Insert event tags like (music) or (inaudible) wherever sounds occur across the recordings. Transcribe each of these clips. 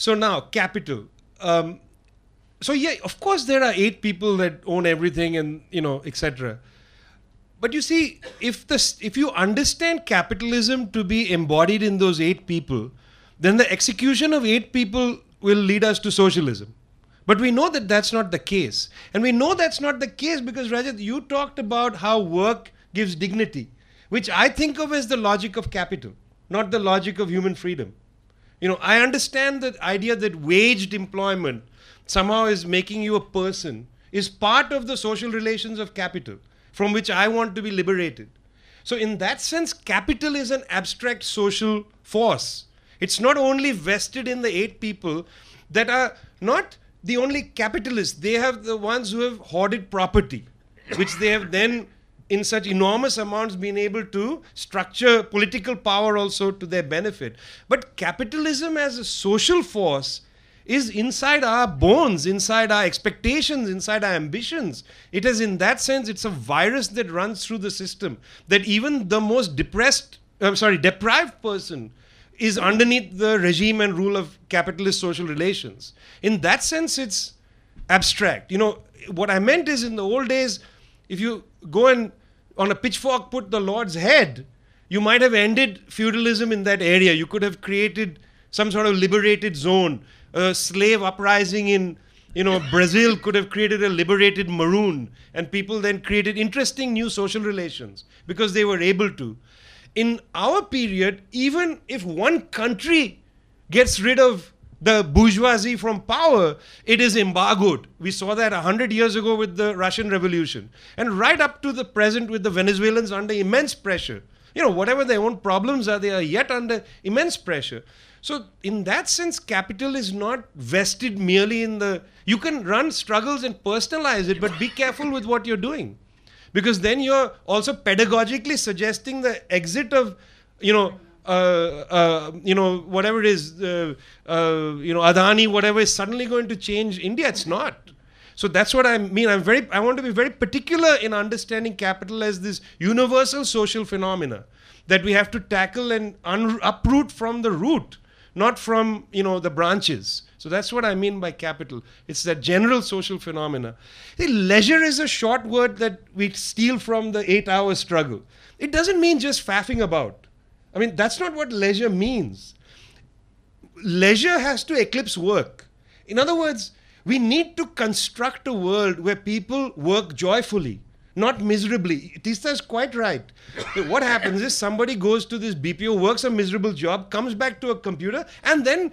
So now capital. Um, so yeah, of course there are eight people that own everything, and you know, etc. But you see, if this, if you understand capitalism to be embodied in those eight people, then the execution of eight people will lead us to socialism. But we know that that's not the case. And we know that's not the case because, Rajat, you talked about how work gives dignity, which I think of as the logic of capital, not the logic of human freedom. You know, I understand the idea that waged employment somehow is making you a person is part of the social relations of capital from which I want to be liberated. So, in that sense, capital is an abstract social force. It's not only vested in the eight people that are not the only capitalists, they have the ones who have hoarded property, which they have then, in such enormous amounts, been able to structure political power also to their benefit. But capitalism as a social force is inside our bones, inside our expectations, inside our ambitions. It is, in that sense, it's a virus that runs through the system that even the most depressed, I'm sorry, deprived person is underneath the regime and rule of capitalist social relations. In that sense, it's abstract. You know, what I meant is in the old days, if you go and on a pitchfork put the Lord's head, you might have ended feudalism in that area. You could have created some sort of liberated zone. A slave uprising in you know Brazil could have created a liberated maroon, and people then created interesting new social relations because they were able to in our period, even if one country gets rid of the bourgeoisie from power, it is embargoed. We saw that 100 years ago with the Russian Revolution. And right up to the present with the Venezuelans under immense pressure. You know, whatever their own problems are, they are yet under immense pressure. So, in that sense, capital is not vested merely in the. You can run struggles and personalize it, but be careful with what you're doing because then you're also pedagogically suggesting the exit of you know uh, uh, you know whatever it is uh, you know adani whatever is suddenly going to change india it's not so that's what i mean i'm very i want to be very particular in understanding capital as this universal social phenomena that we have to tackle and uproot from the root not from you know the branches so that's what I mean by capital. It's that general social phenomena. Leisure is a short word that we steal from the eight hour struggle. It doesn't mean just faffing about. I mean, that's not what leisure means. Leisure has to eclipse work. In other words, we need to construct a world where people work joyfully, not miserably. Tista is quite right. what happens is somebody goes to this BPO, works a miserable job, comes back to a computer, and then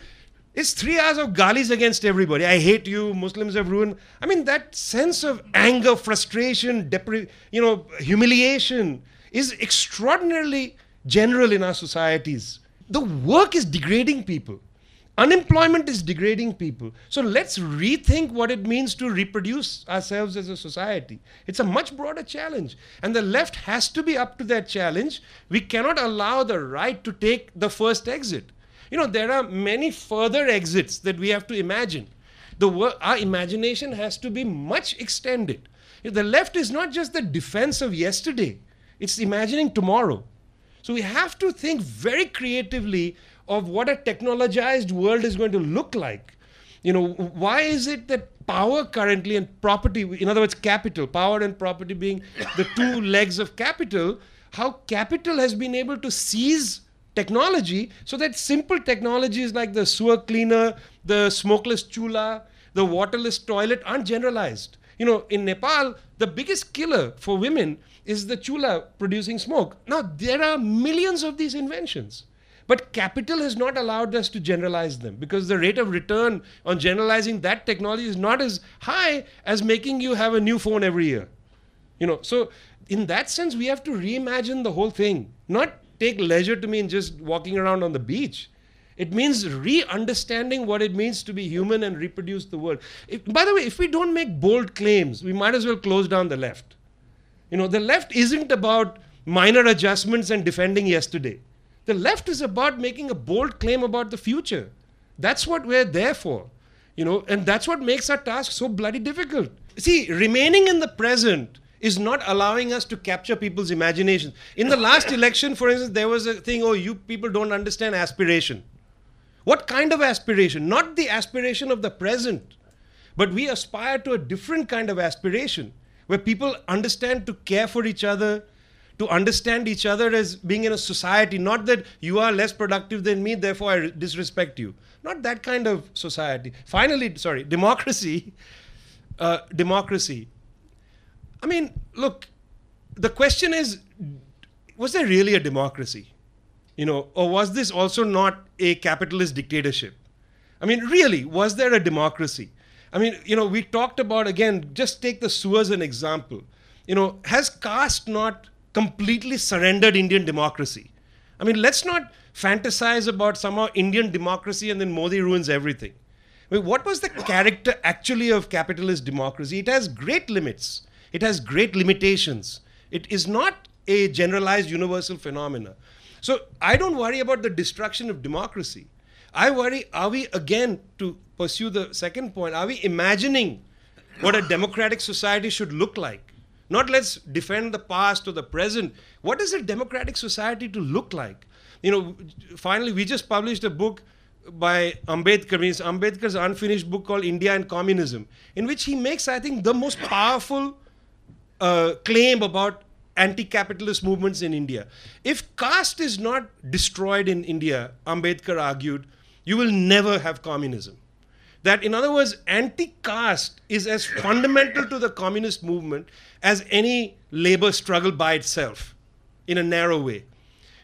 it's three hours of galis against everybody. I hate you. Muslims have ruined. I mean, that sense of anger, frustration, depri- you know, humiliation is extraordinarily general in our societies. The work is degrading people. Unemployment is degrading people. So let's rethink what it means to reproduce ourselves as a society. It's a much broader challenge. And the left has to be up to that challenge. We cannot allow the right to take the first exit. You know, there are many further exits that we have to imagine. The wor- our imagination has to be much extended. The left is not just the defense of yesterday, it's imagining tomorrow. So we have to think very creatively of what a technologized world is going to look like. You know, why is it that power currently and property, in other words, capital, power and property being the two (coughs) legs of capital, how capital has been able to seize technology so that simple technologies like the sewer cleaner, the smokeless chula, the waterless toilet aren't generalized. You know, in Nepal, the biggest killer for women is the chula producing smoke. Now, there are millions of these inventions. But capital has not allowed us to generalize them because the rate of return on generalizing that technology is not as high as making you have a new phone every year. You know, so in that sense, we have to reimagine the whole thing, not take leisure to mean just walking around on the beach. It means re understanding what it means to be human and reproduce the world. If, by the way, if we don't make bold claims, we might as well close down the left. You know, the left isn't about minor adjustments and defending yesterday. The left is about making a bold claim about the future. That's what we're there for. You know, and that's what makes our task so bloody difficult. See, remaining in the present is not allowing us to capture people's imagination. In the last (coughs) election, for instance, there was a thing, oh, you people don't understand aspiration. What kind of aspiration? Not the aspiration of the present, but we aspire to a different kind of aspiration where people understand to care for each other, to understand each other as being in a society, not that you are less productive than me, therefore I disrespect you. Not that kind of society. Finally, sorry, (laughs) democracy. Uh, democracy. I mean, look, the question is was there really a democracy? You know, or was this also not a capitalist dictatorship? I mean, really, was there a democracy? I mean, you know, we talked about, again, just take the as an example. You know, has caste not completely surrendered Indian democracy? I mean, let's not fantasize about somehow Indian democracy and then Modi ruins everything. I mean, what was the character actually of capitalist democracy? It has great limits, it has great limitations. It is not a generalized universal phenomena. So I don't worry about the destruction of democracy. I worry, are we again, to pursue the second point, are we imagining what a democratic society should look like? Not let's defend the past or the present. What is a democratic society to look like? You know, finally, we just published a book by Ambedkar, means Ambedkar's unfinished book called India and Communism, in which he makes, I think, the most powerful uh, claim about anti-capitalist movements in India. If caste is not destroyed in India, Ambedkar argued, you will never have communism. That, in other words, anti-caste is as fundamental to the communist movement as any labor struggle by itself, in a narrow way.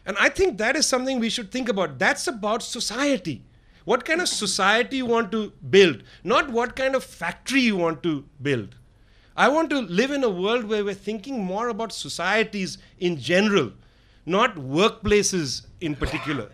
And I think that is something we should think about. That's about society. What kind of society you want to build, not what kind of factory you want to build. I want to live in a world where we're thinking more about societies in general, not workplaces in particular.